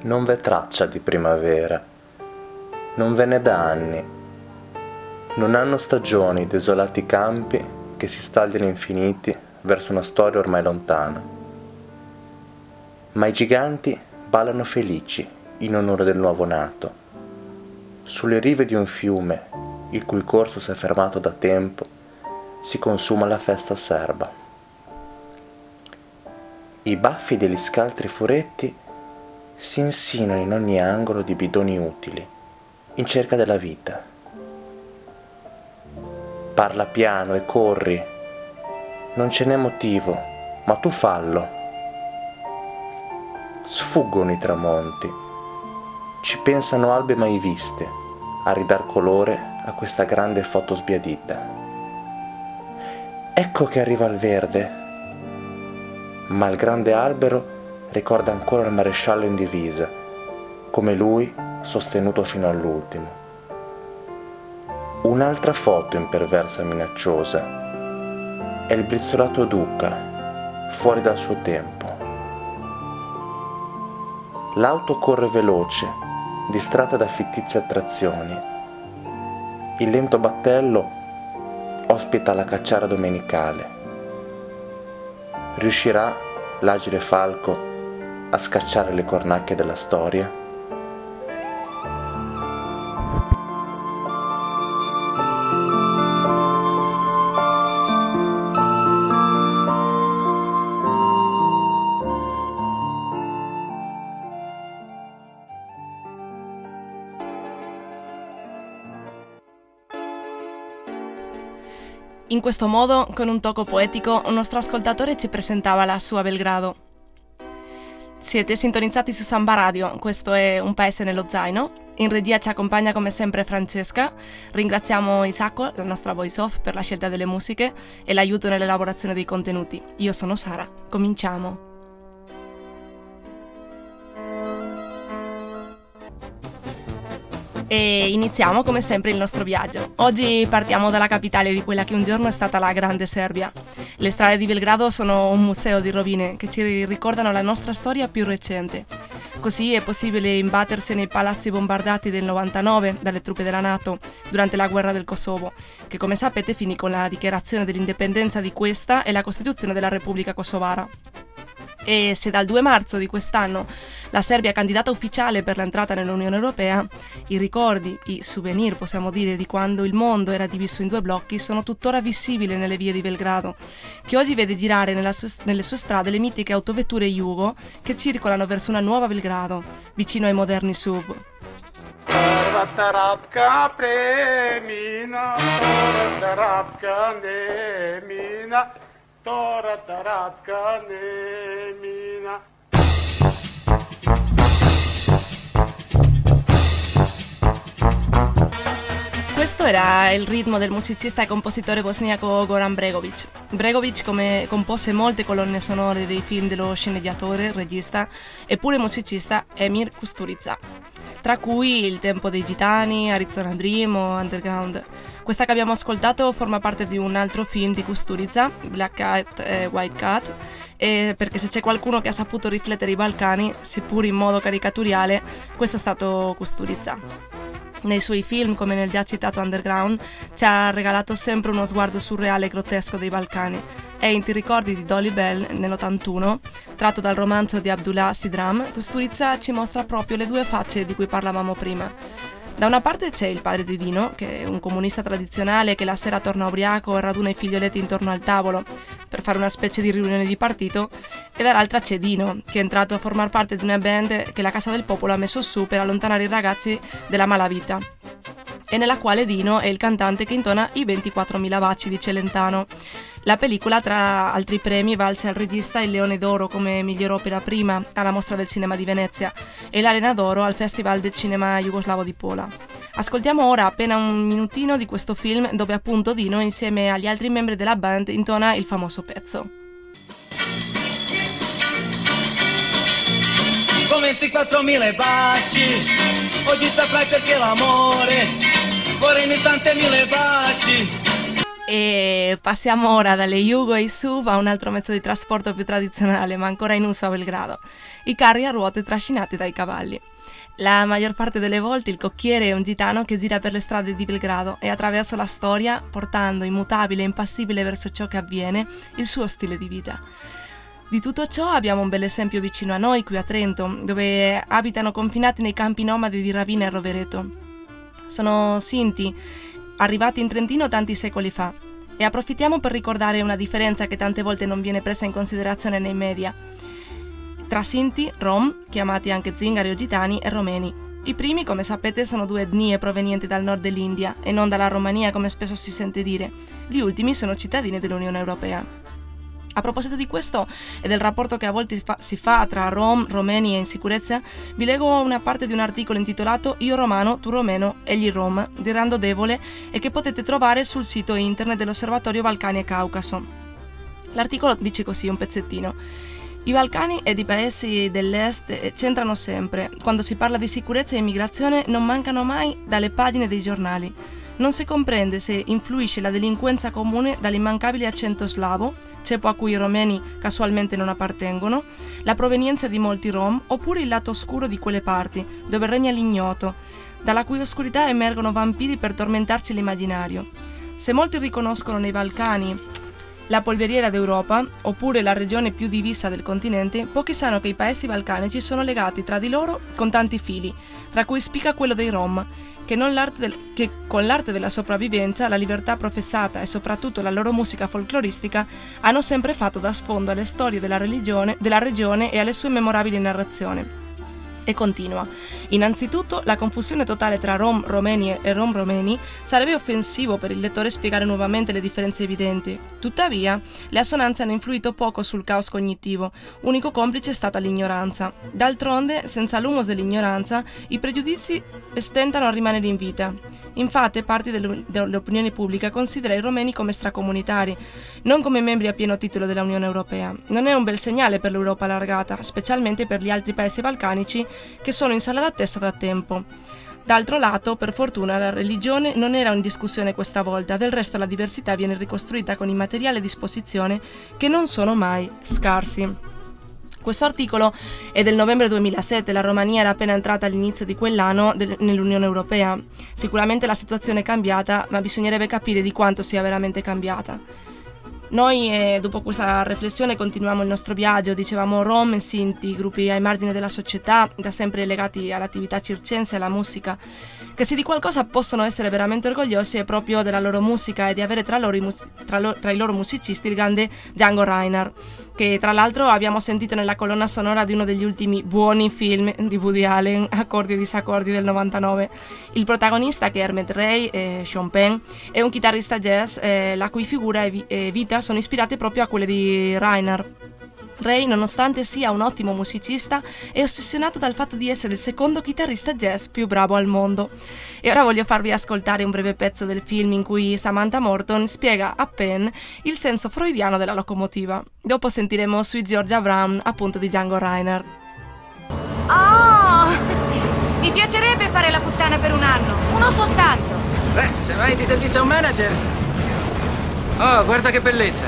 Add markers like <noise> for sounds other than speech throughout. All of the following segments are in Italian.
Non v'è traccia di primavera, non ve ne da anni. Non hanno stagioni i desolati campi che si stagliano infiniti verso una storia ormai lontana. Ma i giganti ballano felici in onore del nuovo nato. Sulle rive di un fiume, il cui corso si è fermato da tempo, si consuma la festa serba. I baffi degli scaltri furetti si insinuano in ogni angolo di bidoni utili, in cerca della vita. Parla piano e corri, non ce n'è motivo, ma tu fallo. Sfuggono i tramonti, ci pensano albe mai viste a ridar colore a questa grande foto sbiadita. Ecco che arriva il verde, ma il grande albero ricorda ancora il maresciallo in divisa, come lui sostenuto fino all'ultimo. Un'altra foto imperversa e minacciosa è il brizzolato Duca, fuori dal suo tempo. L'auto corre veloce, distratta da fittizie attrazioni. Il lento battello ospita la cacciara domenicale. Riuscirà l'agile falco a scacciare le cornacchie della storia? In questo modo, con un tocco poetico, un nostro ascoltatore ci presentava la sua Belgrado. Siete sintonizzati su Samba Radio, questo è Un Paese nello Zaino. In regia ci accompagna come sempre Francesca. Ringraziamo Isacco, la nostra voice off, per la scelta delle musiche e l'aiuto nell'elaborazione dei contenuti. Io sono Sara. Cominciamo. E iniziamo come sempre il nostro viaggio. Oggi partiamo dalla capitale di quella che un giorno è stata la Grande Serbia. Le strade di Belgrado sono un museo di rovine che ci ricordano la nostra storia più recente. Così è possibile imbattersi nei palazzi bombardati del 99 dalle truppe della Nato durante la guerra del Kosovo, che come sapete finì con la dichiarazione dell'indipendenza di questa e la Costituzione della Repubblica Kosovara e se dal 2 marzo di quest'anno la Serbia è candidata ufficiale per l'entrata nell'Unione Europea, i ricordi, i souvenir possiamo dire di quando il mondo era diviso in due blocchi sono tuttora visibili nelle vie di Belgrado, che oggi vede girare su- nelle sue strade le mitiche autovetture Jugo che circolano verso una nuova Belgrado, vicino ai moderni sub. Ratka premina, ratka nemina, Tora taratka nemina. Questo era il ritmo del musicista e compositore bosniaco Goran Bregovic. Bregovic come compose molte colonne sonore dei film dello sceneggiatore, regista e pure musicista Emir Kusturica, tra cui Il tempo dei gitani, Arizona Dream o Underground. Questa che abbiamo ascoltato forma parte di un altro film di Kusturica, Black Cat e White Cat, e perché se c'è qualcuno che ha saputo riflettere i Balcani, seppur in modo caricaturiale, questo è stato Kusturica. Nei suoi film, come nel già citato Underground, ci ha regalato sempre uno sguardo surreale e grottesco dei Balcani. E in Ti ricordi di Dolly Bell nell'81, tratto dal romanzo di Abdullah Sidram, Kusturica ci mostra proprio le due facce di cui parlavamo prima da una parte c'è il padre di Dino, che è un comunista tradizionale che la sera torna ubriaco e raduna i figlioletti intorno al tavolo per fare una specie di riunione di partito, e dall'altra c'è Dino, che è entrato a formare parte di una band che la Casa del Popolo ha messo su per allontanare i ragazzi dalla malavita e nella quale Dino è il cantante che intona i 24.000 baci di Celentano. La pellicola, tra altri premi, valse al regista il Leone d'Oro come miglior opera prima alla Mostra del Cinema di Venezia e l'Arena d'Oro al Festival del Cinema Jugoslavo di Pola. Ascoltiamo ora appena un minutino di questo film dove appunto Dino insieme agli altri membri della band intona il famoso pezzo. Con 24.000 baci, oggi saprai perché l'amore, E passiamo ora dalle Yugo e SUV a un altro mezzo di trasporto più tradizionale, ma ancora in uso a Belgrado, i carri a ruote trascinati dai cavalli. La maggior parte delle volte il cocchiere è un gitano che gira per le strade di Belgrado e attraverso la storia, portando immutabile e impassibile verso ciò che avviene, il suo stile di vita. Di tutto ciò abbiamo un bel esempio vicino a noi, qui a Trento, dove abitano confinati nei campi nomadi di Ravina e Rovereto. Sono Sinti, arrivati in Trentino tanti secoli fa, e approfittiamo per ricordare una differenza che tante volte non viene presa in considerazione nei media. Tra Sinti, Rom, chiamati anche zingari o gitani, e Romeni. I primi, come sapete, sono due etnie provenienti dal nord dell'India e non dalla Romania come spesso si sente dire. Gli ultimi sono cittadini dell'Unione Europea. A proposito di questo e del rapporto che a volte si fa tra Rom, romeni e insicurezza, vi leggo una parte di un articolo intitolato Io romano, tu romeno, egli rom di Rando Devole e che potete trovare sul sito internet dell'Osservatorio Balcani e Caucaso. L'articolo dice così un pezzettino. I Balcani ed i paesi dell'est c'entrano sempre. Quando si parla di sicurezza e immigrazione non mancano mai dalle pagine dei giornali. Non si comprende se influisce la delinquenza comune dall'immancabile accento slavo, ceppo a cui i romeni casualmente non appartengono, la provenienza di molti rom, oppure il lato oscuro di quelle parti, dove regna l'ignoto, dalla cui oscurità emergono vampiri per tormentarci l'immaginario. Se molti riconoscono nei Balcani la polveriera d'Europa, oppure la regione più divisa del continente, pochi sanno che i paesi balcanici sono legati tra di loro con tanti fili, tra cui spicca quello dei Rom, che, del, che, con l'arte della sopravvivenza, la libertà professata e soprattutto la loro musica folcloristica hanno sempre fatto da sfondo alle storie della, della regione e alle sue memorabili narrazioni e continua. Innanzitutto, la confusione totale tra rom romeni e rom romeni sarebbe offensivo per il lettore spiegare nuovamente le differenze evidenti. Tuttavia, le assonanze hanno influito poco sul caos cognitivo, unico complice è stata l'ignoranza. D'altronde, senza l'humus dell'ignoranza, i pregiudizi stentano a rimanere in vita. Infatti, parte dell'opinione pubblica considera i romeni come stracomunitari, non come membri a pieno titolo dell'Unione Europea. Non è un bel segnale per l'Europa allargata, specialmente per gli altri paesi balcanici che sono in sala d'attesa da tempo. D'altro lato, per fortuna, la religione non era in discussione questa volta, del resto la diversità viene ricostruita con i materiali a disposizione che non sono mai scarsi. Questo articolo è del novembre 2007, la Romania era appena entrata all'inizio di quell'anno nell'Unione Europea. Sicuramente la situazione è cambiata, ma bisognerebbe capire di quanto sia veramente cambiata. Noi eh, dopo questa riflessione continuiamo il nostro viaggio, dicevamo Rom e Sinti, gruppi ai margini della società, da sempre legati all'attività circense e alla musica, che se di qualcosa possono essere veramente orgogliosi è proprio della loro musica e di avere tra, mus- tra, lo- tra i loro musicisti il grande Django Reinhardt, che tra l'altro abbiamo sentito nella colonna sonora di uno degli ultimi buoni film di Woody Allen, Accordi e disaccordi del 99. Il protagonista, che è Hermet Ray, eh, Sean Penn, è un chitarrista jazz eh, la cui figura e, vi- vita sono ispirate proprio a quelle di Reinhardt. Ray, nonostante sia un ottimo musicista, è ossessionato dal fatto di essere il secondo chitarrista jazz più bravo al mondo. E ora voglio farvi ascoltare un breve pezzo del film in cui Samantha Morton spiega a Penn il senso freudiano della locomotiva. Dopo sentiremo Sweet Georgia Brown, appunto di Django Reinhardt. Oh! <laughs> Mi piacerebbe fare la puttana per un anno, uno soltanto. Beh, se mai ti servisse un manager. Oh, guarda che bellezza.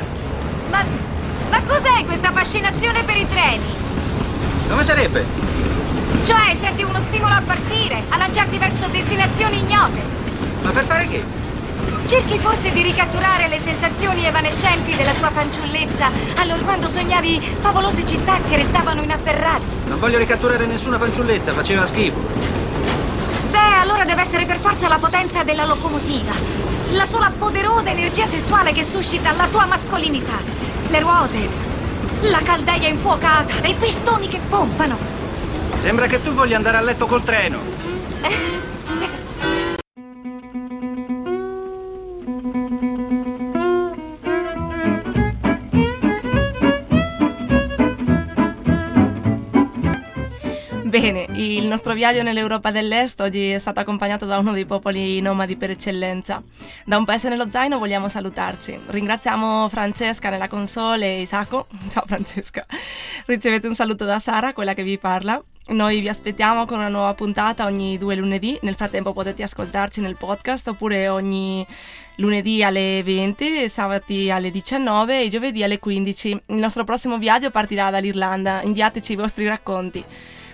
Ma ma cos'è questa fascinazione per i treni? Come sarebbe? Cioè, senti uno stimolo a partire, a lanciarti verso destinazioni ignote. Ma per fare che? Cerchi forse di ricatturare le sensazioni evanescenti della tua fanciullezza allorquando sognavi favolose città che restavano inafferrate. Non voglio ricatturare nessuna fanciullezza, faceva schifo. Beh, allora deve essere per forza la potenza della locomotiva. La sola poderosa energia sessuale che suscita la tua mascolinità le ruote, la caldaia infuocata, i pistoni che pompano. Sembra che tu voglia andare a letto col treno. Bene, il nostro viaggio nell'Europa dell'Est oggi è stato accompagnato da uno dei popoli nomadi per eccellenza. Da un paese nello zaino vogliamo salutarci. Ringraziamo Francesca nella console e Isacco. <laughs> Ciao Francesca. Ricevete un saluto da Sara, quella che vi parla. Noi vi aspettiamo con una nuova puntata ogni due lunedì, nel frattempo potete ascoltarci nel podcast oppure ogni lunedì alle 20, sabati alle 19 e giovedì alle 15. Il nostro prossimo viaggio partirà dall'Irlanda, inviateci i vostri racconti.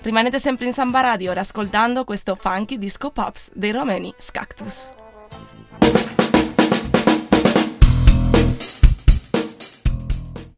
Rimanete sempre in Samba Radio ora ascoltando questo funky disco pops dei romeni Scactus.